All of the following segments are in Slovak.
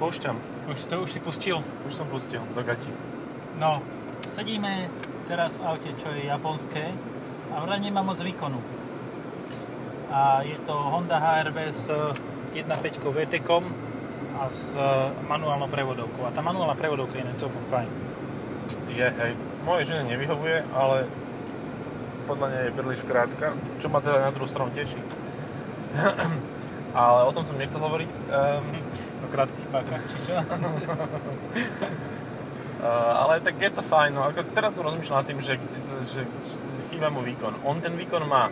Poušťam. Už to už si pustil? Už som pustil do gati. No, sedíme teraz v aute, čo je japonské a vraj nemá moc výkonu. A je to Honda HRV s 1.5 vt a s manuálnou prevodovkou. A tá manuálna prevodovka je celkom fajn. Je, hej. Moje žene nevyhovuje, ale podľa nej je príliš krátka, čo ma teda na druhú stranu teší. ale o tom som nechcel hovoriť. Um, o krátkých pákach, či čo? Uh, ale tak je to fajn, no ako teraz rozmýšľam nad tým, že, že, chýba mu výkon. On ten výkon má,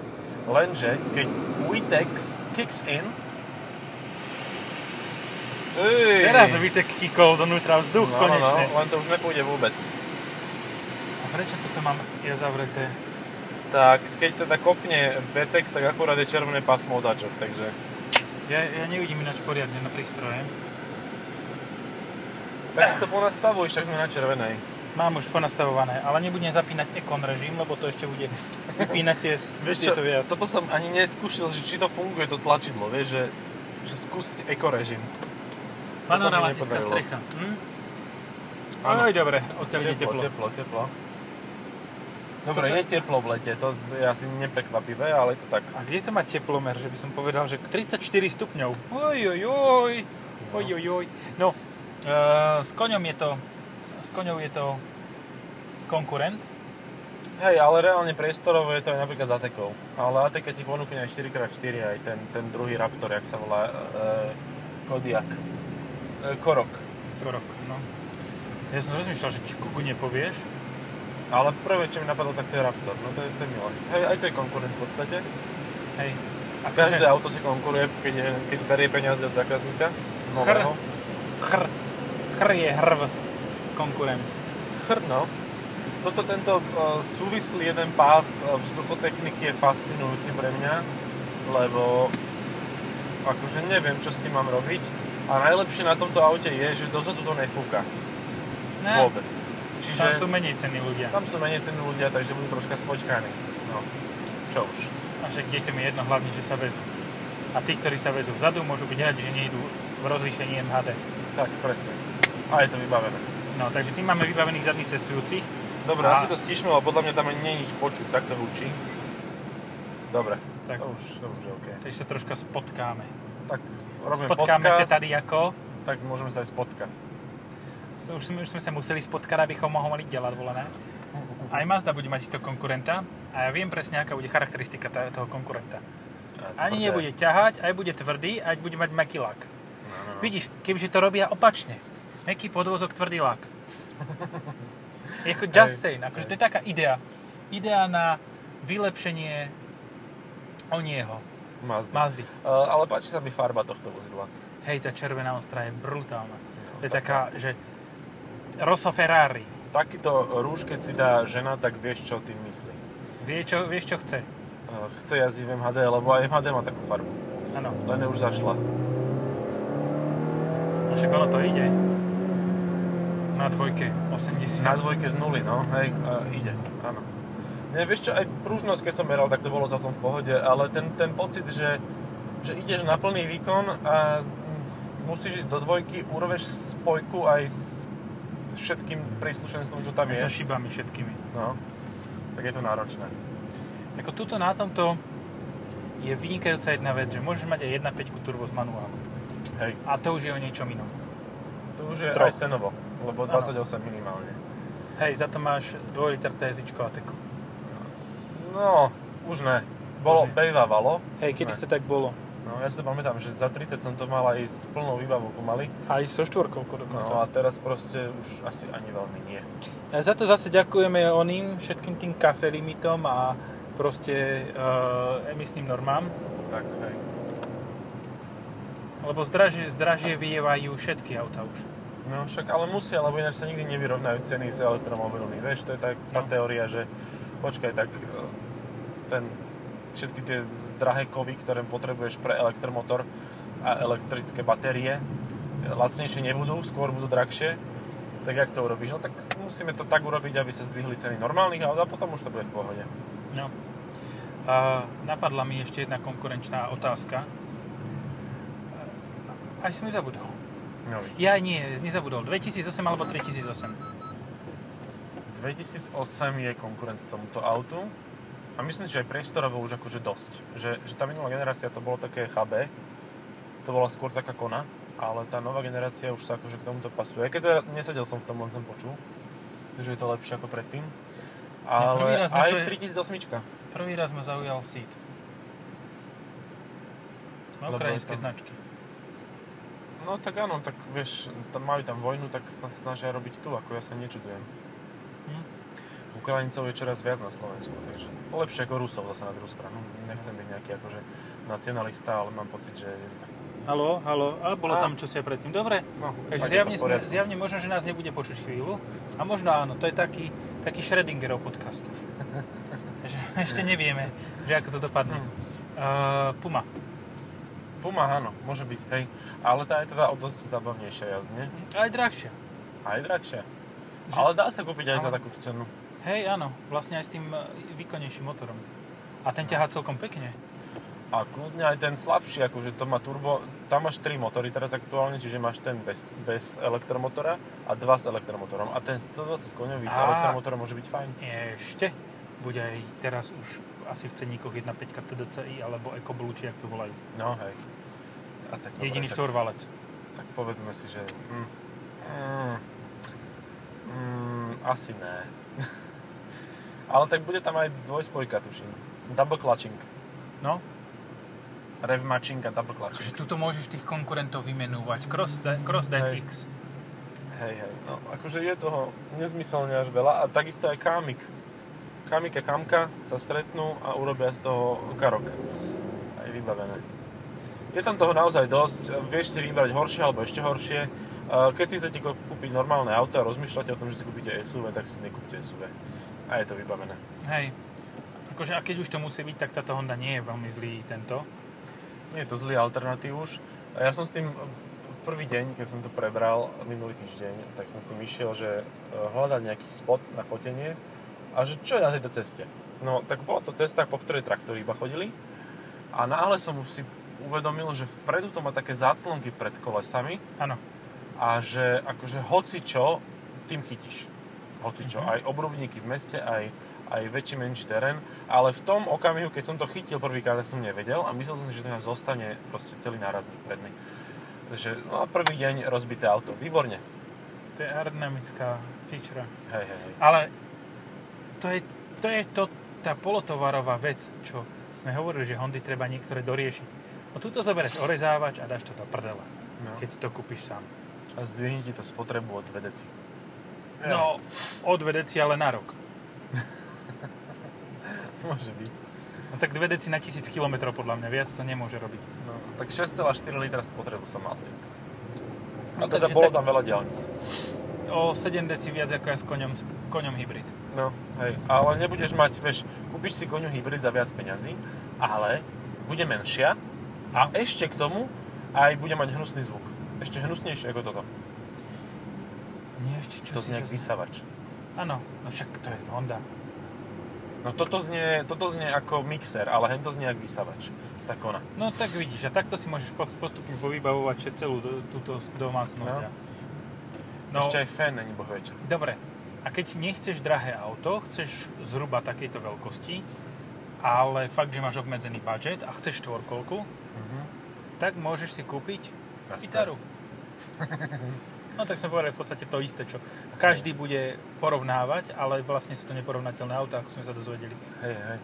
lenže keď Witex kicks in, Ej. Teraz Vitek kikol donútra vzduch no, konečne. No, len to už nepôjde vôbec. A prečo toto mám je zavreté? Tak, keď teda kopne Vitek, tak akurát je červené pásmo otáčok, takže... Ja, ja nevidím ináč poriadne na prístroje. Tak si to ponastavuj, však sme na červenej. Mám už ponastavované, ale nebudem zapínať Econ režim, lebo to ešte bude vypínať tie vieš čo, viac. Toto som ani neskúšal, že či to funguje, to tlačidlo, vieš, že, že skúsiť Eco režim. Panoramatická strecha. Hm? Aj, dobre, odtiaľ ide teplo. Teplo, teplo. Dobre, je teplo v lete, to je asi neprekvapivé, ale je to tak. A kde to má teplomer, že by som povedal, že 34 stupňov? Oj, oj, oj, oj, oj, oj. No, Uh, s koňom je to, s koňou je to konkurent. Hej, ale reálne priestorovo je to aj napríklad za Atekou. Ale Ateka ti ponúkne aj 4x4, aj ten, ten druhý Raptor, jak sa volá, uh, Kodiak. Uh, Korok. Korok, no. Ja som rozmýšľal, že či Kugu nepovieš. Ale prvé, čo mi napadlo, tak to je Raptor. No to je, to je milé. Hej, aj to je konkurent v podstate. Hej. A každé auto si konkuruje, keď, je, keď berie peniaze od zákazníka. Nového. Chr. Chr chr je hrv konkurent. Chr, no. Toto, tento uh, súvislý jeden pás vzduchotechniky je fascinujúci pre mňa, lebo akože neviem, čo s tým mám robiť. A najlepšie na tomto aute je, že dozadu to nefúka. Ne. Vôbec. Čiže, tam sú menej cenní ľudia. Tam sú menej cenní ľudia, takže budú troška spoťkaní. No, čo už. A však deťom je jedno hlavne, že sa vezú. A tí, ktorí sa vezú vzadu, môžu byť radi, že nejdú v rozlíšení MHD. Tak, presne. A je to vybavené. No, takže tým máme vybavených zadných cestujúcich. Dobre, a... asi to stišme, lebo podľa mňa tam nie je nič počuť, tak to hučí. Dobre, tak to už, to už je OK. Takže sa troška spotkáme. Tak robíme Spotkáme podcast, sa tady ako? Tak môžeme sa aj spotkať. Už sme, už sme sa museli spotkať, abychom mohli dělat, volené. Aj Mazda bude mať toho konkurenta a ja viem presne, aká bude charakteristika toho konkurenta. Ani nebude ťahať, aj bude tvrdý, aj bude mať makilák. No, no, no. Vidíš, kebyže to robia opačne, Meký podvozok, tvrdý lak. je ako just saying, akože to je taká idea. Idea na vylepšenie onieho. Mazdy. Mazdy. Uh, ale páči sa mi farba tohto vozidla. Hej, tá červená ostra je brutálna. No, to je taká, že Rosso Ferrari. Takýto rúž, keď si dá žena, tak vieš, čo tým myslí. Vie, čo, vieš, čo chce? Chce jazdiť v MHD, lebo aj MHD má takú farbu. Áno. Len už zašla. A však ono to ide. Na dvojke 80. Na dvojke z nuly, no, hej, uh, ide, áno. Ne, vieš čo, aj pružnosť, keď som meral, tak to bolo celkom v pohode, ale ten, ten pocit, že, že ideš na plný výkon a musíš ísť do dvojky, urveš spojku aj s všetkým príslušenstvom, čo tam je. So šibami všetkými. No, tak je to náročné. Ako tuto na tomto je vynikajúca jedna vec, že môžeš mať aj 1.5 turbo z manuálu. Hej. A to už je o niečom inom. To už je Troch. aj cenovo lebo 28 ano. minimálne. Hej, za to máš 2 liter TSIčko a teku. No, už ne. Bolo, bejvávalo. Hej, kedy sa tak bolo? No, ja si to pamätám, že za 30 som to mal aj s plnou výbavou pomaly. Aj so štvorkovkou dokonca. No a teraz proste už asi ani veľmi nie. A za to zase ďakujeme oným, všetkým tým kafe limitom a proste uh, emisným normám. Tak, hej. Lebo zdražie, zdražie vyjevajú všetky auta už. No však ale musia, lebo ináč sa nikdy nevyrovnajú ceny s elektromobilmi. Vieš, to je tak, tá no. teória, že počkaj, tak e, ten, všetky tie drahé kovy, ktoré potrebuješ pre elektromotor a elektrické batérie, lacnejšie nebudú, skôr budú drahšie. Tak jak to urobíš? No tak musíme to tak urobiť, aby sa zdvihli ceny normálnych aut a potom už to bude v pohode. No. A napadla mi ešte jedna konkurenčná otázka. Aj som ju zabudol. No, vidíš. Ja nie, nezabudol. 2008 alebo 3008. 2008 je konkurent tomuto autu a myslím si, že aj priestorovo už akože dosť. Že, že tá minulá generácia to bolo také chabé, to bola skôr taká kona, ale tá nová generácia už sa akože k tomuto pasuje. Keď teda nesedel som v tom, len som počul, že je to lepšie ako predtým. prvý Ale raz na aj svoje- 3008. Prvý raz ma zaujal Seat. Na ukrajinské tam- značky. No tak áno, tak vieš, tam majú tam vojnu, tak sa snažia robiť tu, ako ja sa nečudujem. Hm? Ukrajincov je čoraz viac na Slovensku, takže lepšie ako Rusov zase na druhú stranu. Nechcem byť nejaký akože nacionalista, ale mám pocit, že... Haló, haló. A bolo A. tam čosi aj predtým. Dobre. No, Takže zjavne, sme, zjavne možno, že nás nebude počuť chvíľu. A možno áno, to je taký, taký Schrödingerov podcast. ešte nevieme, že ako to dopadne. Uh, Puma. Puma, áno, môže byť, hej. Ale tá je teda o dosť zábavnejšia jazdne. Aj drahšia. Aj drahšia. Že- Ale dá sa kúpiť aj za Ale- takú cenu. Hej, áno. Vlastne aj s tým e, výkonnejším motorom. A ten ťahá celkom pekne. A kľudne aj ten slabší, akože to má turbo, tam máš 3 motory teraz aktuálne, čiže máš ten bez, bez elektromotora a dva s elektromotorom. A ten 120 koňový s Á. elektromotorom môže byť fajn. Ešte bude aj teraz už asi v ceníkoch 1.5 TDCi alebo EcoBlue, či jak to volajú. No hej. A tak, dobre, Jediný tak, štvorvalec. tak povedzme si, že... Mm, mm, mm, asi ne. Ale tak bude tam aj dvojspojka, tuším. Double clutching. No, Rev matching a double že clutching. tuto môžeš tých konkurentov vymenúvať. Cross, da- cross Dead Hej. X. Hej, hej. No, akože je toho nezmyselne až veľa. A takisto aj Kamik. Kamik a Kamka sa stretnú a urobia z toho karok. Aj vybavené. Je tam toho naozaj dosť. Vieš si vybrať horšie alebo ešte horšie. Keď si chcete kú- kúpiť normálne auto a rozmýšľate o tom, že si kúpite SUV, tak si nekúpte SUV. A je to vybavené. Hej. Akože, a keď už to musí byť, tak táto Honda nie je veľmi zlý tento. Nie je to zlý alternatív už. A ja som s tým prvý deň, keď som to prebral minulý týždeň, tak som s tým išiel, že e, hľadať nejaký spot na fotenie a že čo je na tejto ceste. No, tak bola to cesta, po ktorej traktory iba chodili a náhle som si uvedomil, že vpredu to má také záclonky pred kolesami Áno. a že akože hoci čo, tým chytíš. Hoci čo, Mhm. aj obrubníky v meste, aj, aj väčší, menší terén, ale v tom okamihu, keď som to chytil prvýkrát, tak som nevedel a myslel som si, že to nám zostane proste celý nárazník predný. Takže, no a prvý deň rozbité auto, výborne. To je aerodynamická feature. Hej, hej, hej. Ale to je, to je to, tá polotovarová vec, čo sme hovorili, že Hondy treba niektoré doriešiť. No tuto zoberieš orezávač a dáš to do prdele, No. keď si to kúpiš sám. A zdvihni ti to spotrebu od No, od deci ale na rok. Môže byť. No tak dve deci na 1000 km podľa mňa, viac to nemôže robiť. No, tak 6,4 litra spotrebu som mal s tým. No, A teda bolo tak- tam veľa diálnic. O 7 deci viac ako ja s koňom, s koňom hybrid. No, hej, ale nebudeš mať, vieš, kúpiš si koňu hybrid za viac peňazí, ale bude menšia a ešte k tomu aj bude mať hnusný zvuk. Ešte hnusnejšie ako toto. Nie, ešte čo to znie ako vysavač. Áno, no však to je Honda. No toto znie, toto znie ako mixer, ale hento znie ako vysavač. Tak ona. No tak vidíš, a takto si môžeš po- postupne povybavovať celú túto domácnosť. No. No. Ešte aj fén není bohviete. Dobre, a keď nechceš drahé auto, chceš zhruba takejto veľkosti, ale fakt, že máš obmedzený budget a chceš štvorkolku, Mhm. tak môžeš si kúpiť Jasné. gitaru. No tak sme povedali v podstate to isté, čo každý bude porovnávať, ale vlastne sú to neporovnateľné auta, ako sme sa dozvedeli. Hej, hej.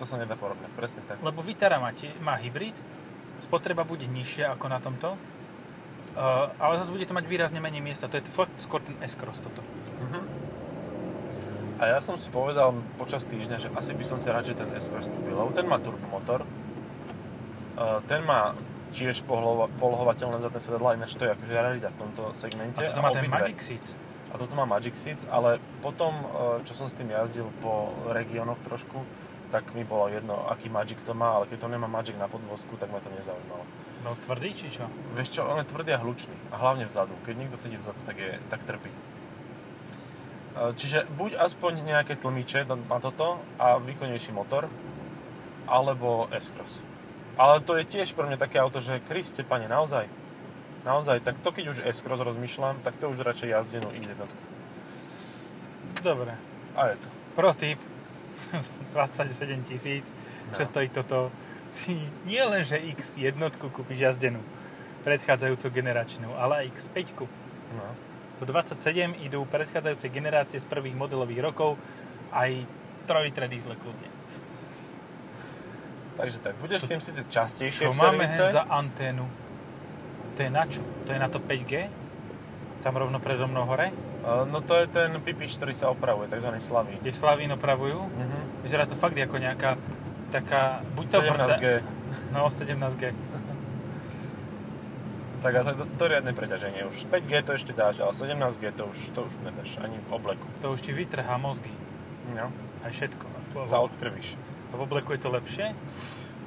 To sa nedá porovnať, presne tak. Lebo Vitara má, má hybrid, spotreba bude nižšia ako na tomto, uh, ale zase bude to mať výrazne menej miesta. To je fakt skôr ten S-Cross toto. Mhm. A ja som si povedal počas týždňa, že asi by som si radšej ten S-Cross kúpil, lebo ten má turbomotor, uh, ten má tiež pohlo- polohovateľné zadné sedadla, ináč to je akože rarita v tomto segmente. A toto má ten obidve. Magic Seats. A toto má Magic Seats, ale potom, uh, čo som s tým jazdil po regiónoch trošku, tak mi bolo jedno, aký Magic to má, ale keď to nemá Magic na podvozku, tak ma to nezaujímalo. No tvrdý, či čo? Vieš čo, on je tvrdý a hlučný. A hlavne vzadu. Keď niekto sedí vzadu, tak, je, tak trpí. E, Čiže buď aspoň nejaké tlmiče na na toto a výkonnejší motor, alebo S-Cross. Ale to je tiež pre mňa také auto, že Kriste, pane, naozaj. Naozaj, tak to keď už S-Cross rozmýšľam, tak to už radšej jazdenú X1. Dobre. A je to. Pro tip, za 27 tisíc, No. čo stojí toto, si nie len, že X1 kúpiš jazdenú, predchádzajúcu generačnú, ale aj X5. No. Za 27 idú predchádzajúce generácie z prvých modelových rokov aj 3 litre diesle kľudne. Takže tak, budeš s tým síce častejšie Čo v máme servise. za anténu? To je na čo? To je na to 5G? Tam rovno predo mnou hore? No to je ten pipič, ktorý sa opravuje, tzv. Slavín. Je Slavín opravujú? Mhm. Vyzerá to fakt ako nejaká taká, buď to 17G. No, 17G. Tak a to, to, to riadne preťaženie už. 5G to ešte dáš, ale 17G to už, to už nedáš ani v obleku. To už ti vytrhá mozgy. No. Aj všetko. Odkrvíš. V obleku je to lepšie?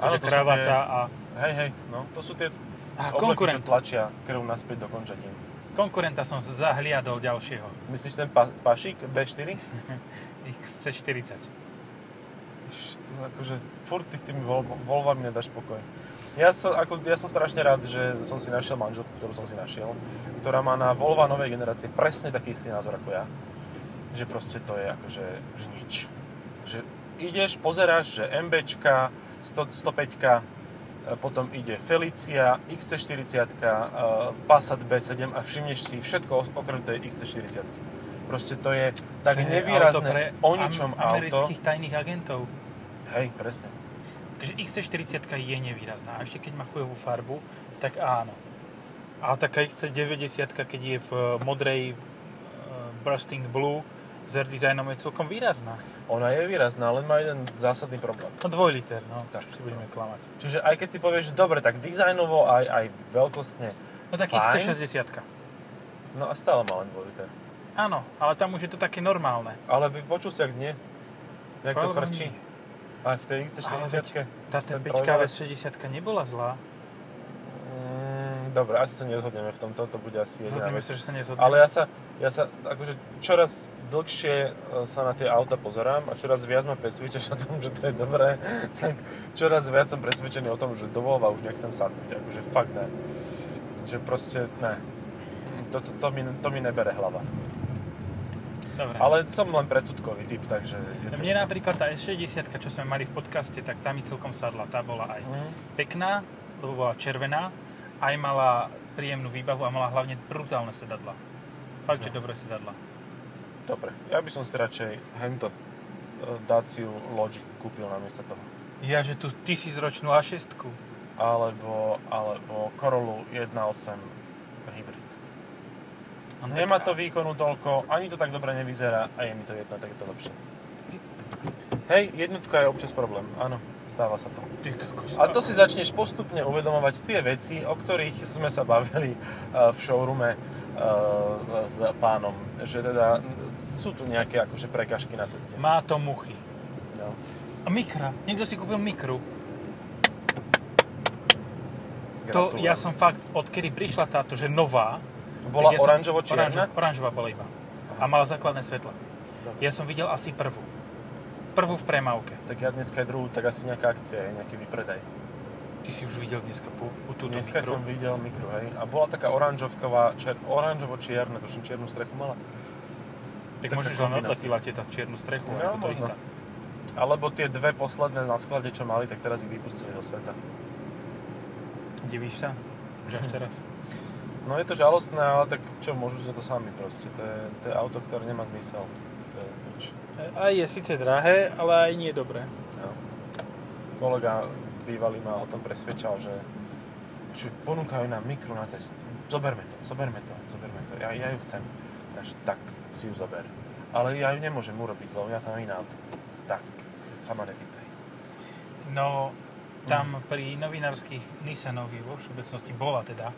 Áno, Akože to sú kravata tie- a... Hej, hej, no to sú tie A obleky, konkurent. čo tlačia krv naspäť do končatín. Konkurenta som zahliadol ďalšieho. Myslíš ten pa, pašik B4? XC40. Iš, to Akože furt ty s tými vol, volvami nedáš pokoj. Ja som, ako, ja som strašne rád, že som si našiel manželku, ktorú som si našiel, ktorá má na Volva novej generácie presne taký istý názor ako ja. Že proste to je akože že nič. Ideš, pozeráš, že MBčka, 100, 105 e, potom ide Felicia, XC40, e, Passat B7 a všimneš si všetko okrem tej XC40. Proste to je tak To auto nevýrazné pre o ničom am- auto. amerických tajných agentov. Hej, presne. Takže XC40 je nevýrazná. A ešte keď má chujovú farbu, tak áno. A taká XC90, keď je v modrej uh, Bursting Blue s R-designom je celkom výrazná. Ona je výrazná, len má jeden zásadný problém. No dvojliter, no, Tak. si budeme klamať. Čiže aj keď si povieš, že dobre, tak dizajnovo aj, aj veľkostne, No tak Fajn. XC60. no a stále má len 2 liter. Áno, ale tam už je to také normálne. Ale počul si, jak znie? Jak to chrčí? Aj v tej Ale XC40? veď Tá Ten T5 trojvalec. V60 nebola zlá. Mm, dobre, asi sa nezhodneme v tomto, to bude asi jediná Zhodneme sa, že sa nezhodneme. Ale ja sa, ja sa akože čoraz dlhšie e, sa na tie auta pozerám a čoraz viac ma presvedčaš o tom, že to je dobré, tak čoraz viac som presvedčený o tom, že do Volva už nechcem sadnúť, akože fakt ne. Že proste ne. To, to, to, mi, to mi nebere hlava. Dobre. Ale som len predsudkový typ, takže... Je to... Mne napríklad tá S60, čo sme mali v podcaste, tak tá mi celkom sadla. Tá bola aj Mhm. pekná, lebo bola červená, aj mala príjemnú výbavu a mala hlavne brutálne sedadla. Fakt, že dobré sedadla. Dobre, ja by som si radšej hento e, Daciu Logic kúpil namiesto toho. Ja, že tú tisícročnú A6. Alebo, alebo Corollu 1.8 hybrid. On Nemá to výkonu toľko, ani to tak dobre nevyzerá a je mi to jedno, tak je to lepšie. Hej, jednotka je občas problém, áno, stáva sa to. A to si začneš postupne uvedomovať tie veci, o ktorých sme sa bavili uh, v showroome s pánom, že teda sú tu nejaké akože prekažky na ceste. Má to muchy. No. A mikra. Niekto si kúpil mikru. To Gratulujem. ja som fakt, odkedy prišla táto, že nová, Bola ja som- oranžovo-čierna? oranžo- Oranžová bola iba. A mala základné svetla. Dobre. Ja som videl asi prvú. Prvú v premávke. Tak ja dneska je druhú, tak asi nejaká akcia, je nejaký vypredaj. Ty si už videl dneska po, po túto Dneska mikru. som videl mikro, hej. A bola taká oranžovková, čier, oranžovo-čierna, tuším čiernu strechu mala. Tak taká môžeš len tie tá čiernu strechu, No, to to istá. Alebo tie dve posledné na sklade, čo mali, tak teraz ich vypustili do sveta. Divíš sa? Že až teraz? No je to žalostné, ale tak čo, môžu za to sami proste. To je, to je auto, ktoré nemá zmysel. To je nič. Aj je síce drahé, ale aj nie dobré. No. Kolega bývalý ma o tom presvedčal, že, že ponúkajú nám mikro na test. Zoberme to, zoberme to, zoberme to. Ja, ja ju chcem. Ja, že tak si ju zober. Ale ja ju nemôžem urobiť, lebo ja tam iné auto. Tak, sama nepýtaj. No, tam pri novinárskych Nissanovi vo všeobecnosti bola teda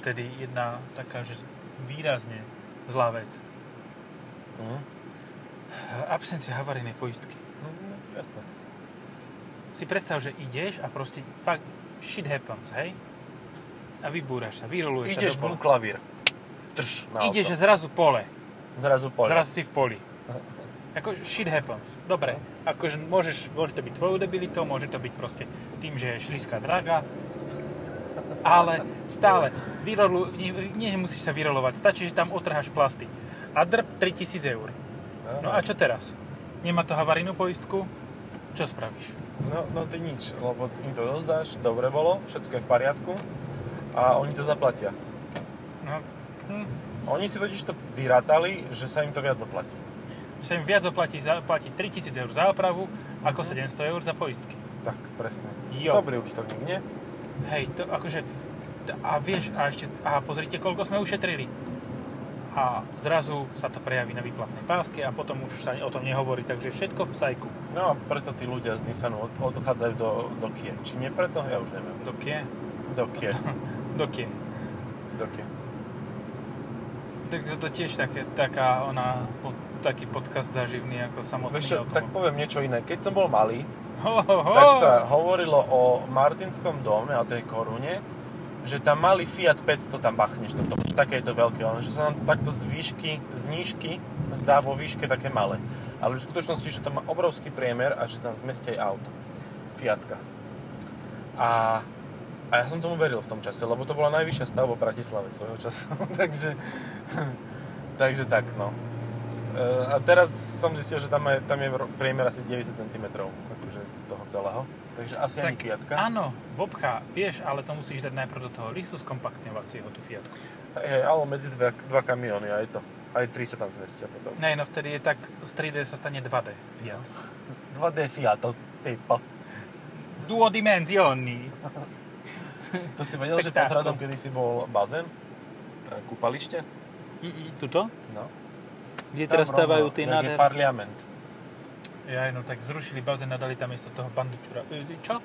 vtedy jedna taká, že výrazne zlá vec. Mhm. Absencia havarijnej poistky. No, jasné. Si predstav, že ideš a proste fakt shit happens, hej? A vybúraš sa, vyroluješ Ideš sa do pola. klavír. Trš na Ideš auto. zrazu pole. Zrazu pole. Zrazu si v poli. Ako shit happens. Dobre, akože môžeš, môže to byť tvojou debilitou, môže to byť proste tým, že je šliská draga. ale stále, vyrolu, nie, nie musíš sa vyrolovať, stačí, že tam otrháš plasty. A drb 3000 eur. No a čo teraz? Nemá to havarijnú poistku? Čo spravíš? No, no ty nič, lebo im to dozdáš, dobre bolo, všetko je v poriadku a oni to zaplatia. No, hm. Oni si totiž to vyrátali, že sa im to viac zaplatí. Že sa im viac oplatí zaplatiť 3000 eur za opravu, ako 700 eur za poistky. Tak, presne. Jo. Dobrý účtovník, nie? Hej, to akože... A vieš, a ešte... A pozrite, koľko sme ušetrili. A zrazu sa to prejaví na výplatnej páske a potom už sa o tom nehovorí, takže všetko v sajku. No a preto tí ľudia z Nissanu od- odchádzajú do, do Kie. Či nie preto? Ja už neviem. Do kie? Do Kie. Do kie? Do Kie. Tak to, tiež také, taká ona, po, taký podcast zaživný ako samotný Vieš čo, automobil. tak poviem niečo iné. Keď som bol malý, Ho, ho, ho. tak sa hovorilo o Martinskom dome a tej korune, že tam malý Fiat 500 tam bachneš toto, že také je to veľké, len že sa nám takto z výšky, z nížky zdá vo výške také malé. Ale v skutočnosti, že to má obrovský priemer a že sa nám zmestia aj auto. Fiatka. A, a ja som tomu veril v tom čase, lebo to bola najvyššia stavba Bratislave svojho času. takže, takže tak, no. E, A teraz som zistil, že tam je, tam je priemer asi 90 cm akože toho celého. Takže asi ani Fiatka. Áno, bobcha, vieš, ale to musíš dať najprv do toho lisu skompaktňovacieho, tú Fiatku. Hej, ale medzi dva, dva kamióny aj to. Aj tri sa tam zmestia potom. Ne, no vtedy je tak, z 3D sa stane 2D Fiat. 2D Fiato, typo. Duodimenzioni. To si vedel, že pod hradom kedysi bol bazén? Kúpalište? Tuto? No. Kde Tam rovno, jak je parlament. Ja, no tak zrušili bazén a dali tam miesto toho bandučura. E, Čo?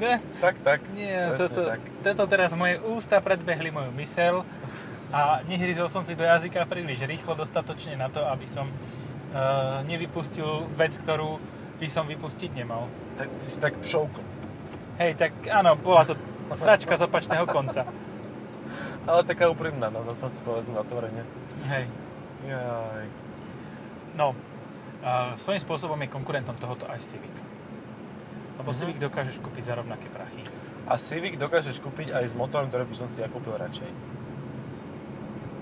Ne, Tak, tak. nie, toto, tak. toto teraz moje ústa predbehli moju mysel a nehryzol som si do jazyka príliš rýchlo dostatočne na to, aby som uh, nevypustil vec, ktorú by som vypustiť nemal. Tak si si tak pšoukol. Hej, tak áno, bola to sračka z opačného konca. Ale taká úprimná, no zase si povedzme otvorene. Hej. Jaj. No, uh, svojím spôsobom je konkurentom tohoto aj Civic. Lebo Mhm. Civic dokážeš kúpiť za rovnaké prachy. A Civic dokážeš kúpiť aj s motorom, ktorý by som si ja kúpil radšej.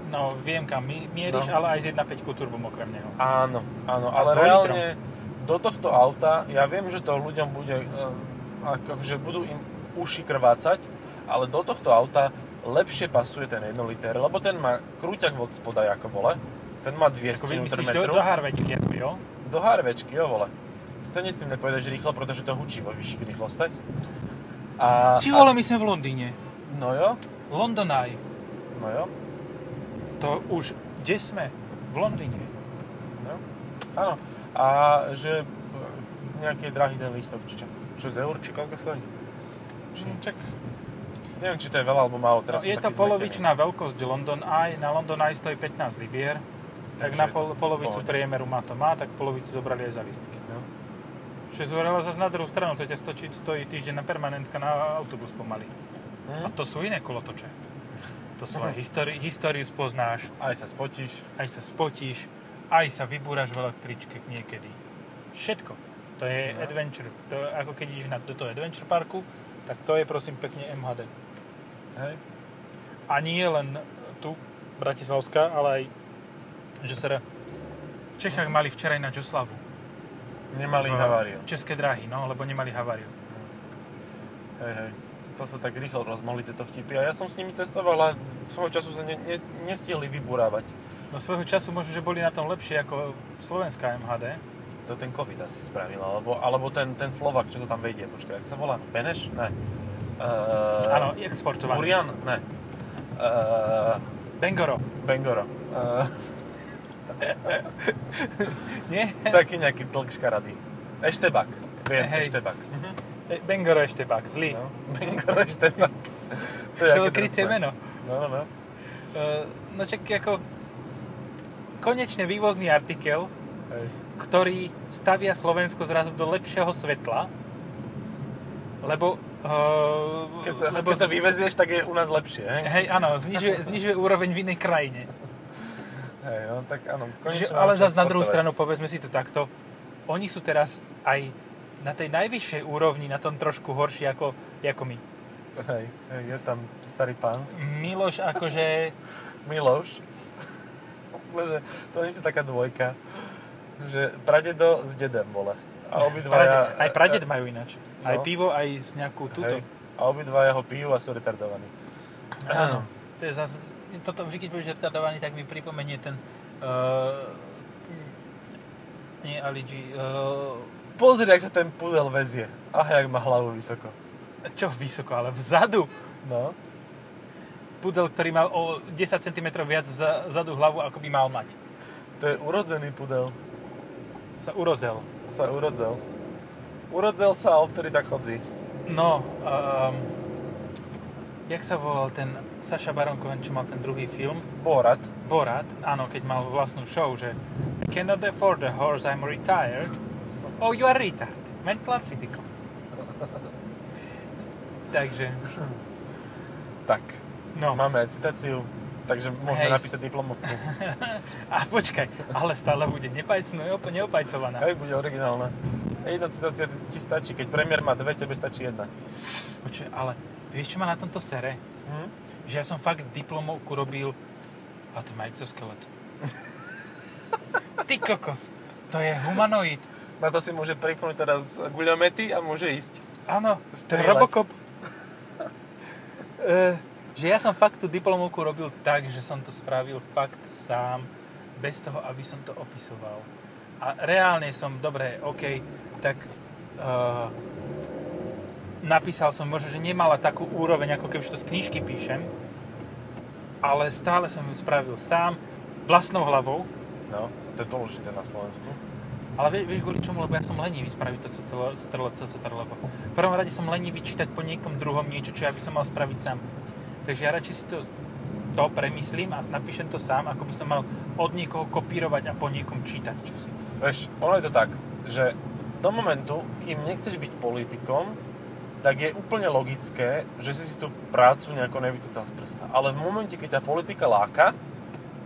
No, viem kam mi- mieríš, No. ale aj s 1.5 turbom okrem neho. Áno, áno, ale reálne do tohto auta, ja viem, že to ľuďom bude, akože budú im uši krvácať, ale do tohto auta lepšie pasuje ten 1 liter, lebo ten má krúťak od spoda ako vole. Ten má 200 Ako myslíš do, do harvečky, jo? do harvečky, jo vole. Stejne s tým nepojedeš rýchlo, pretože to hučí vo vyšších rýchlostech. A, Ty vole, my sme v Londýne. a, no jo, London Eye. no jo, To už, kde sme? V Londýne. no. Áno. A že e, nejaký drahý ten lístok, či čo? 6 eur, či koľko stojí? Či, Čak, neviem, či to je veľa alebo málo, teraz je to polovičná veľkosť London Eye. Na London Eye stojí 15 libier. Tak na pol, polovicu priemeru má to má, tak polovicu zobrali aj za listky. No. 6 eur, ale zase na druhú stranu, to ťa stojí, stojí týždeň na permanentka na autobus pomaly. A Hm? to sú iné kolotoče. To sú aj históri- históriu spoznáš, Aj sa spotíš. aj sa spotíš, aj sa vybúraš v električke niekedy. Všetko. To je No. adventure. To ako keď ideš na, do toho adventure parku, tak to je prosím pekne MHD. Hej. A nie len tu, Bratislavská, ale aj že sa v Čechách mali včera ináč oslavu. Nemali V- haváriu. České dráhy, no, lebo nemali haváriu. Hej, hej. To sa tak rýchlo rozmohli tieto vtipy. A ja som s nimi cestoval a svojho času sa ne, ne, nestihli vyburávať. No svojho času možno, že boli na tom lepšie ako slovenská MHD. To ten COVID asi spravil, alebo, alebo ten, ten Slovak, čo to tam vedie. Počkaj, jak sa volá? Beneš? Ne. Uh, Áno, exportovaný. Burian? Ne. Uh, Bengoro. Bengoro. Uh, Nie? taký nejaký tlk škaradý. Eštebak. Viem, Hej. Eštebak. Mhm. E, Bengoro ešte bak, zlý. No. Bengoro Eštebak. To To bolo krycie meno. No, no, no. Uh, no čak ako konečne vývozný artikel, Hej. ktorý stavia Slovensko zrazu do lepšieho svetla, lebo... Uh, Keď, sa, lebo keď to vyvezieš, tak je u nás lepšie, hej? Hej, áno, znižuje, znižuje úroveň v inej krajine. Hej, no, tak áno. Konečne ale zase na druhú stranu, povedzme si to takto, oni sú teraz aj na tej najvyššej úrovni, na tom trošku horší ako, ako my. Hej, hej, je tam starý pán. Miloš akože... Miloš. Bože, to nie je taká dvojka. Že pradedo s dedem, vole. A obidvaja... Praded, aj praded majú ináč. No. Aj pivo, aj z nejakú túto. Hej. A obidvaja ho pijú a sú retardovaní. Áno. To je zase, toto vždy, keď povieš retardovaný, tak mi pripomenie ten... Uh, nie Aligi. Uh, Pozri, ak sa ten pudel vezie. Ach, jak má hlavu vysoko. Čo vysoko, ale vzadu. No. Pudel, ktorý má o 10 cm viac vzadu hlavu, ako by mal mať. To je urodzený pudel. Sa urodzel. Sa urodzel. Urodzel sa a vtedy tak chodzí. No, um, jak sa volal ten Saša Baron Cohen, čo mal ten druhý film? Borat. Borat, áno, keď mal vlastnú show, že I cannot afford a horse, I'm retired. Oh, you are retard. Mental and physical. Takže. Tak. No. Máme aj citáciu, takže môžeme Hej. napísať diplomovku. A počkaj, ale stále bude nepajcnú, neopajcovaná. Hej, bude originálna. Jedna citácia ti stačí, keď premiér má dve, tebe stačí jedna. Počkaj, ale vieš, čo ma na tomto sere? Hm? Že ja som fakt diplomovku robil a to má exoskelet. Ty kokos, to je humanoid. Na to si môže pripnúť teraz guľomety a môže ísť. Áno, to je Robocop. uh, že ja som fakt tú diplomovku robil tak, že som to spravil fakt sám, bez toho, aby som to opisoval. A reálne som, dobre, OK, tak uh, napísal som možno, že nemala takú úroveň, ako keby to z knižky píšem, ale stále som ju spravil sám, vlastnou hlavou. No, to je dôležité na Slovensku. Ale vieš, vieš kvôli čomu? Lebo ja som lenivý spraviť to CTRL, CTRL. V prvom rade som lenivý čítať po niekom druhom niečo, čo ja by som mal spraviť sám. Takže ja radšej si to, to premyslím a napíšem to sám, ako by som mal od niekoho kopírovať a po niekom čítať čosi. Vieš, ono je to tak, že do momentu, kým nechceš byť politikom, tak je úplne logické, že si si tú prácu nejako nevytúcal z prsta. Ale v momente, keď ťa politika láka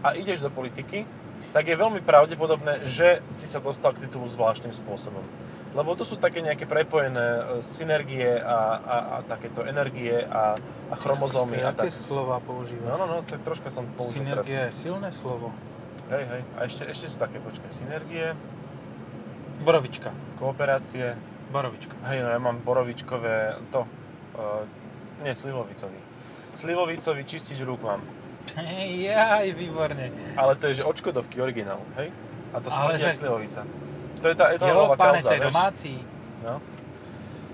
a ideš do politiky, tak je veľmi pravdepodobné, že si sa dostal k titulu zvláštnym spôsobom. Lebo to sú také nejaké prepojené e, synergie a, a, a takéto energie a, a chromozómy. Aké tak. slova používaš? No, no, no, tak troška som použil Synergia teraz. je silné slovo. Hej, hej. A ešte, ešte sú také, počkaj, synergie. Borovička. Kooperácie. Borovička. Hej, no ja mám borovičkové, to, uh, nie, slivovicový. Slivovicový čistič rúk mám. Jaj, výborne. Ale to je, že od Škodovky originál, hej? A to sa že... slivovica. To je tá etanová kauza, pane, to je domáci. No.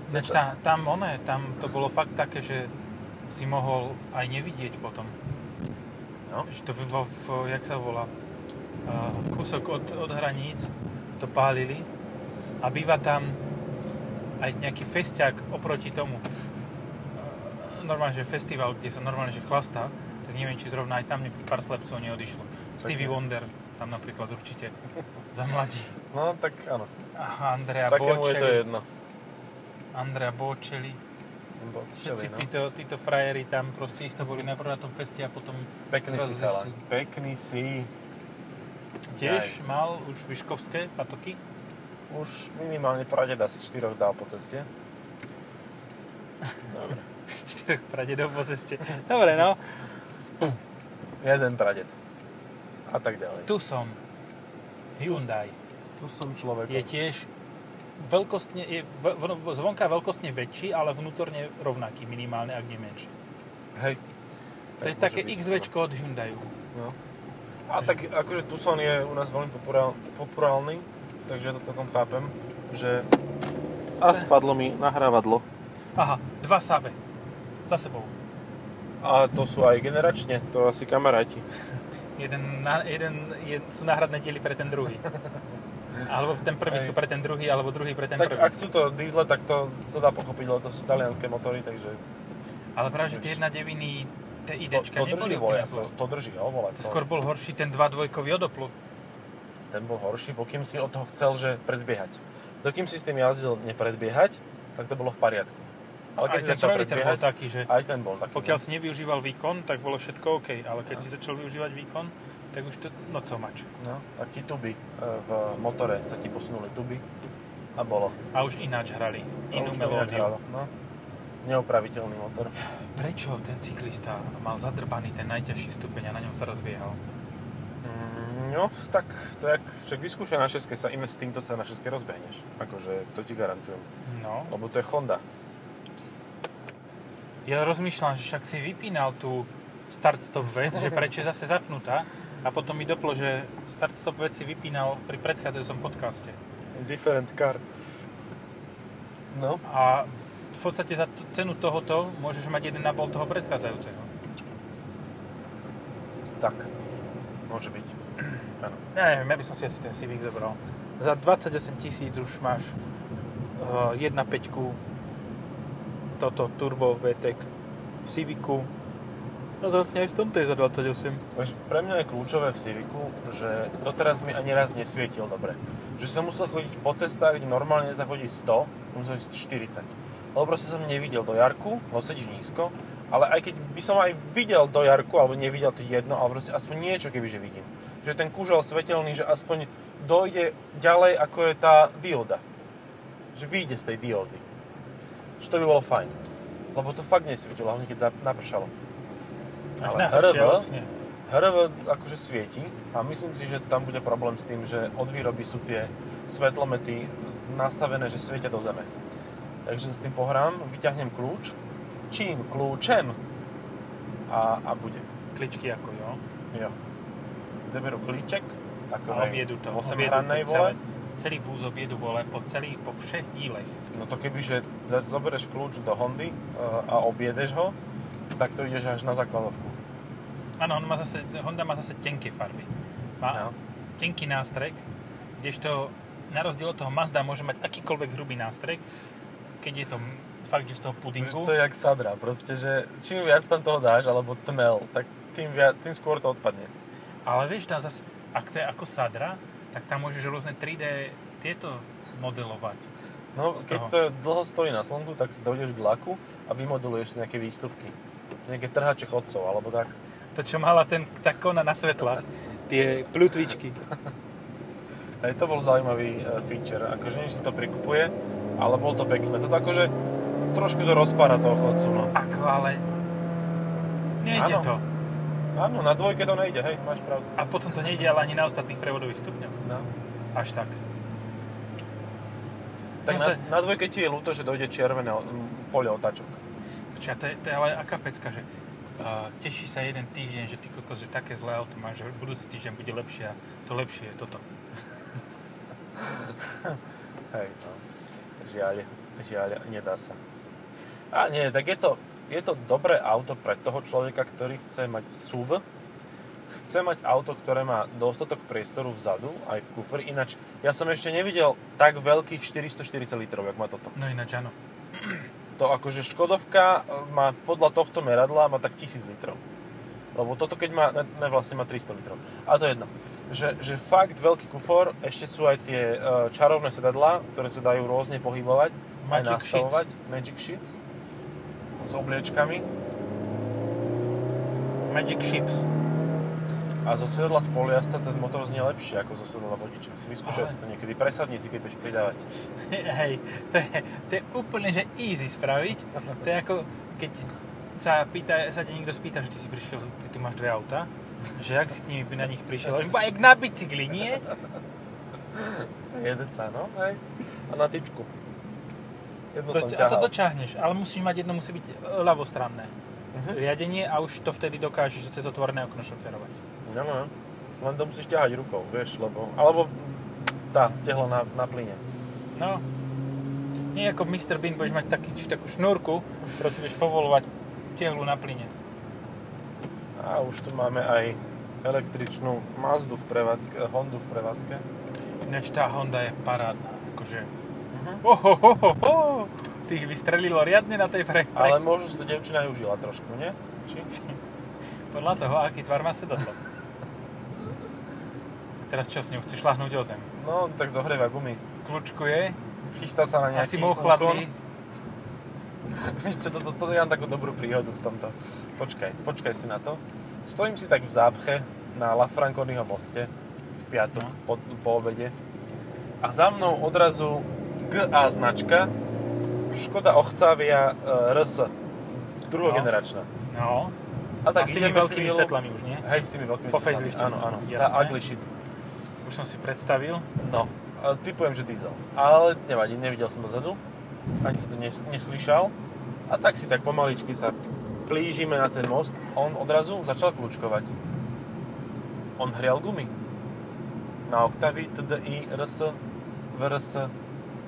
Neč tá, tam, one, tam to bolo fakt také, že si mohol aj nevidieť potom. No. Že to, v, v, v, jak sa volá, uh, kúsok od, od hraníc to pálili a býva tam aj nejaký festiak oproti tomu. Normálne, že festival, kde sa normálne, že chlastá, tak neviem, či zrovna aj tam pár slepcov neodišlo. Stevie Wonder tam napríklad určite za mladí. No, tak áno. Aha, Andrea Takému Bocelli. je to jedno. Andrea Bocelli. Bocelli Všetci no. títo, títo frajeri tam proste isto boli najprv na tom feste a potom... Pekný si. Pekný si. Tiež Aj. mal už vyškovské patoky? Už minimálne pradeda si štyroch dal po ceste. Dobre. štyroch pradedov po ceste. Dobre, no. Jeden praded. A tak ďalej. Tu som. Hyundai. Tu som človek. Je tiež veľkostne, je zvonka veľkostne väčší, ale vnútorne rovnaký, minimálne, ak nie menší. Hej. To tak je také XV od Hyundai. No. A tak akože Tucson je u nás veľmi populárny, takže ja to celkom chápem, že... A spadlo mi nahrávadlo. Aha, dva sábe. Za sebou. A to sú aj generačne, to asi kamaráti. jeden, na, jeden je, sú náhradné diely pre ten druhý. Alebo ten prvý Aj. sú pre ten druhý, alebo druhý pre ten tak prvý. ak sú to diesle, tak to sa dá pochopiť, lebo to sú talianské motory, takže... Ale práve, že tie 1.9 TIDčka to, to drží, volia, to, to drží, jo, volať. To skôr bol horší ten 2.2 od Oplu. Ten bol horší, pokým si od toho chcel, že predbiehať. Dokým si s tým jazdil nepredbiehať, tak to bolo v pariadku. Ale keď aj si začal predbiehať, bol taký, že aj ten bol taký. Pokiaľ no. si nevyužíval výkon, tak bolo všetko OK, ale keď no. si začal využívať výkon, tak už to, no co mač. No, tak ti tuby e, v motore sa ti posunuli tuby a bolo. A už ináč hrali. Inú ináč melódiu. No. Neopraviteľný motor. Prečo ten cyklista mal zadrbaný ten najťažší stupeň a na ňom sa rozbiehal? No, tak, tak však vyskúšaj na šeske sa, ime s týmto sa na šeske rozbehneš. Akože, to ti garantujem. No. Lebo to je Honda. Ja rozmýšľam, že však si vypínal tú start-stop vec, že prečo je zase zapnutá a potom mi doplo, že start-stop vec si vypínal pri predchádzajúcom podcaste. Different car. No. A v podstate za t- cenu tohoto môžeš mať 1,5 toho predchádzajúceho. Tak. Môže byť. Áno. Ja neviem, ja by som si asi ten Civic zobral. Za 28 tisíc už máš uh, 1.5 toto Turbo VTEC v Civicu. No to vlastne aj v tomto je za 28. Vieš, pre mňa je kľúčové v Civicu, že doteraz mi ani raz nesvietil dobre. Že som musel chodiť po cestách, kde normálne zachodí 100, musel ísť 40. Lebo proste som nevidel do jarku, lebo sedíš nízko, ale aj keď by som aj videl do jarku, alebo nevidel to jedno, ale proste aspoň niečo kebyže vidím. Že ten kúžel svetelný, že aspoň dojde ďalej, ako je tá dioda. Že vyjde z tej diódy. Že to by bolo fajn. Lebo to fakt nesvietilo, hlavne keď napršalo. Až Ale HRV? oschne. HRV akože svieti a myslím si, že tam bude problém s tým, že od výroby sú tie svetlomety nastavené, že svietia do zeme. Takže s tým pohrám, vyťahnem kľúč, čím kľúčem a, a bude. Kličky ako jo. Jo. Zeberú klíček, A takovej objedu to. 8 objedu vole. celý vúz objedu vole po celých, po všech dílech. No to keby, že za- zoberieš kľúč do Hondy e, a objedeš ho, tak to ideš až na základovku. Áno, on má zase, Honda má zase tenké farby. Má No. tenký nástrek, kdežto na rozdiel od toho Mazda môže mať akýkoľvek hrubý nástrek, keď je to fakt, že z toho pudingu. to je jak sadra, proste, že čím viac tam toho dáš, alebo tmel, tak tým, viac, tým skôr to odpadne. Ale vieš, tam zase, ak to je ako sadra, tak tam môžeš rôzne 3D tieto modelovať. No, keď to dlho stojí na slnku, tak dojdeš k laku a vymodeluješ si nejaké výstupky. Nejaké trhače chodcov, alebo tak. To, čo mala ten, tá kona na svetlách, tie plutvičky. Hej, to bol zaujímavý e, feature. Akože nie si to prikupuje, ale bol to pekné. Toto akože trošku to rozpára toho chodcu, no. Ako, ale nejde Áno. to. Áno, na dvojke to nejde, hej, máš pravdu. A potom to nejde ale ani na ostatných prevodových stupňoch. No. Až tak. Tak na, na dvojke ti je ľúto, že dojde červené pole otáčok. Počkaj, to, je, to je ale aká pecka, že uh, teší sa jeden týždeň, že ty kokos, že také zlé auto máš, že budúci týždeň bude lepšie a to lepšie je toto. Hej, no. Žiaľ, žiaľ, nedá sa. A nie, tak je to, je to dobré auto pre toho človeka, ktorý chce mať SUV, chce mať auto, ktoré má dostatok priestoru vzadu, aj v kufri. Ináč, ja som ešte nevidel tak veľkých 440 litrov, jak má toto. No ináč áno. To akože Škodovka má podľa tohto meradla má tak 1000 litrov. Lebo toto keď má, ne, ne vlastne má 300 litrov. A to je jedno. Že, že fakt veľký kufor, ešte sú aj tie e, čarovné sedadlá, ktoré sa dajú rôzne pohybovať, aj Magic nastavovať. Magic Sheets. S obliečkami. Magic Ships. A zo sedadla z poliazca ten motor znie lepšie ako zo sedadla vodiča. Vyskúšaj Ale- si to niekedy, presadni si, keď budeš pridávať. Hej, to je, to je úplne, že easy spraviť. To je ako, keď sa, pýta, sa ťa niekto spýta, že ty si prišiel, ty tu máš dve auta, že jak si k nimi na nich prišiel? Iba jak na bicykli, nie? Jede sa, no, hej. A na tyčku. Jedno To, som a to ťahal. dočahneš, ale musíš mať jedno, musí byť e, ľavostranné. Mhm. Riadenie a už to vtedy dokážeš cez otvorené okno šoferovať. No, no. Len to musíš ťahať rukou, vieš, lebo... Alebo tá, tehlo na, na plyne. No, nie ako Mr. Bean, budeš mať taký, či takú šnúrku, ktorú si budeš povolovať tehlu na plyne. A už tu máme aj električnú Mazdu v prevádzke, Hondu v prevádzke. Ináč tá Honda je parádna, akože... Mhm. Ohohohoho, ty ich vystrelilo riadne na tej pre... pre... Ale možno si to devčina aj užila trošku, nie? Či? Podľa toho, aký tvar má sedadlo. Teraz čo s ňou? Chceš šláhnuť o zem? No, tak zohrieva gumy. Kľúčkuje, Chystá sa na nejaký asi bol chladný. Vieš čo, toto to, to, ja mám takú dobrú príhodu v tomto. Počkaj, počkaj si na to. Stojím si tak v zápche na La Franconiho moste v piatok No. po, po obede a za mnou odrazu GA značka, Škoda Octavia uh, RS, druhogeneračná. No. A A s tými veľkými chvíľu- svetlami už, nie? Hej, s tými veľkými Po svetlami. facelifte. Áno, áno. Tá Jasné. ugly shit. Už som si predstavil. No, a typujem, že diesel. Ale nevadí, nevidel som dozadu. Ani si to nes- neslyšal. A tak si tak pomaličky sa plížime na ten most. On odrazu začal kľúčkovať. On hrial gumy. Na Octavii TDI RS VRS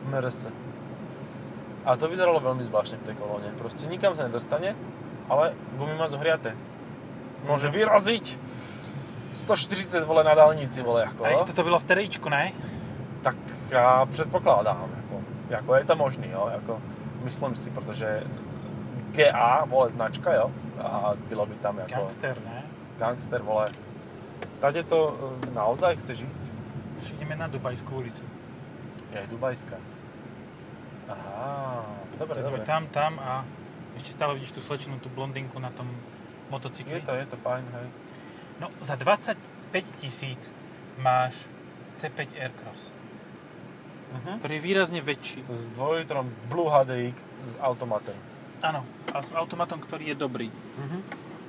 MRS. A to vyzeralo veľmi zvláštne v tej kolóne. Proste nikam sa nedostane, ale gumy má zohriaté. Môže vyraziť 140 vole na dálnici, vole, ako. A isto to bylo v teríčku, ne? Tak já předpokládám, jako, jako je to možný, jo, jako, myslím si, protože GA, vole, značka, jo, a bylo by tam jako Gangster, ne? gangster, vole. Tady to e, naozaj chceš ísť? Ideme na Dubajskú ulicu. Je aj Dubajská. Aha, dobre, dobre. tam, tam a ešte stále vidíš tú slečnú, tú blondinku na tom Je motocykli. to, je to fajn, hej. No, za 25 tisíc máš C5 Aircross, Mhm. ktorý je výrazne väčší. S dvojlitrom Blue HDI s automatem. Áno, a s automatom, ktorý je dobrý. Mhm.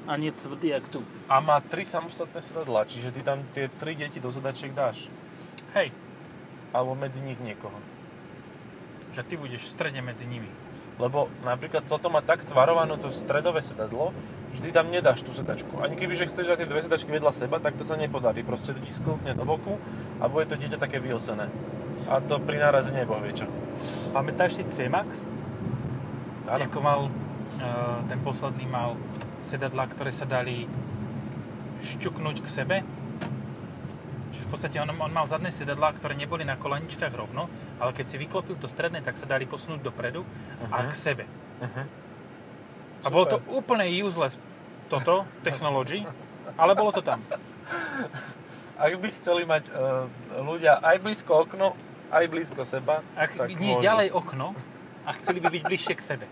A nie tvrdý, jak tu. A má tri samostatné sedadlá, čiže ty tam tie tri deti do sedačiek dáš. Hej, Alebo medzi nich niekoho. že ty budeš v strede medzi nimi. Lebo napríklad toto má tak tvarované to stredové sedadlo, ty tam nedáš tú sedačku. Ani keby že chceš dať tie dve sedačky vedľa seba, tak to sa nepodarí. Proste to ti sklzne do boku a bude to dieťa také vyosené. A to pri nárazení neboh vie čo. Pamätáš si C-Max? Áno. Ako mal, eh, ten posledný mal sedadla, ktoré sa dali šťuknúť k sebe. Podstate on, on mal zadné sedadlá, ktoré neboli na kolaničkách rovno, ale keď si vyklopil to stredné, tak sa dali posunúť dopredu a Mhm. k sebe. Uh-huh. A bolo to úplne useless toto, technology, ale bolo to tam. Ak by chceli mať uh, ľudia aj blízko okno, aj blízko seba, Ak tak nie môžu. ďalej okno a chceli by byť bližšie k sebe.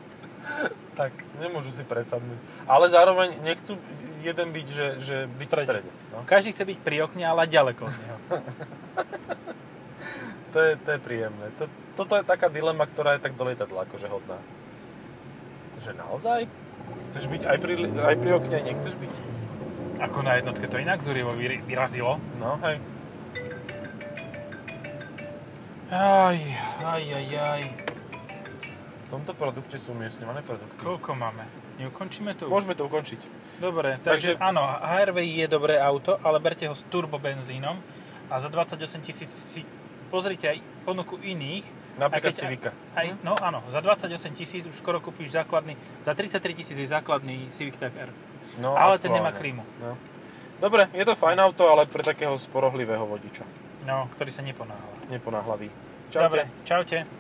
Tak nemôžu si presadnúť. Ale zároveň nechcú jeden byť, že, že byť v strede. strede. No. Každý chce byť pri okne, ale ďaleko od neho. To, je, to je príjemné. To, toto je taká dilema, ktorá je tak do lietadla akože hodná. Že naozaj? Chceš byť aj pri, aj pri okne, nechceš byť? Ako na jednotke to inak zúrivo vyrazilo. No, hej. Aj, aj, aj, aj. Tomto produkte sú umiestňované produkty. Koľko máme? Neukončíme to? Môžeme to ukončiť. Dobre, takže, Takže- áno, HRV je dobré auto, ale berte ho s turbobenzínom a za 28 tisíc si pozrite aj ponuku iných. Napríklad Aj Civica. Aj, no áno, za 28 tisíc už skoro kúpiš základný, za 33 tisíc je základný Civic Type R. No, ale ten nemá aktuálne. klímu. No. Dobre, je to fajn auto, ale pre takého sporohlivého vodiča. No, ktorý sa neponáhla. Neponáhlavý. Čaute. Dobre, čaute.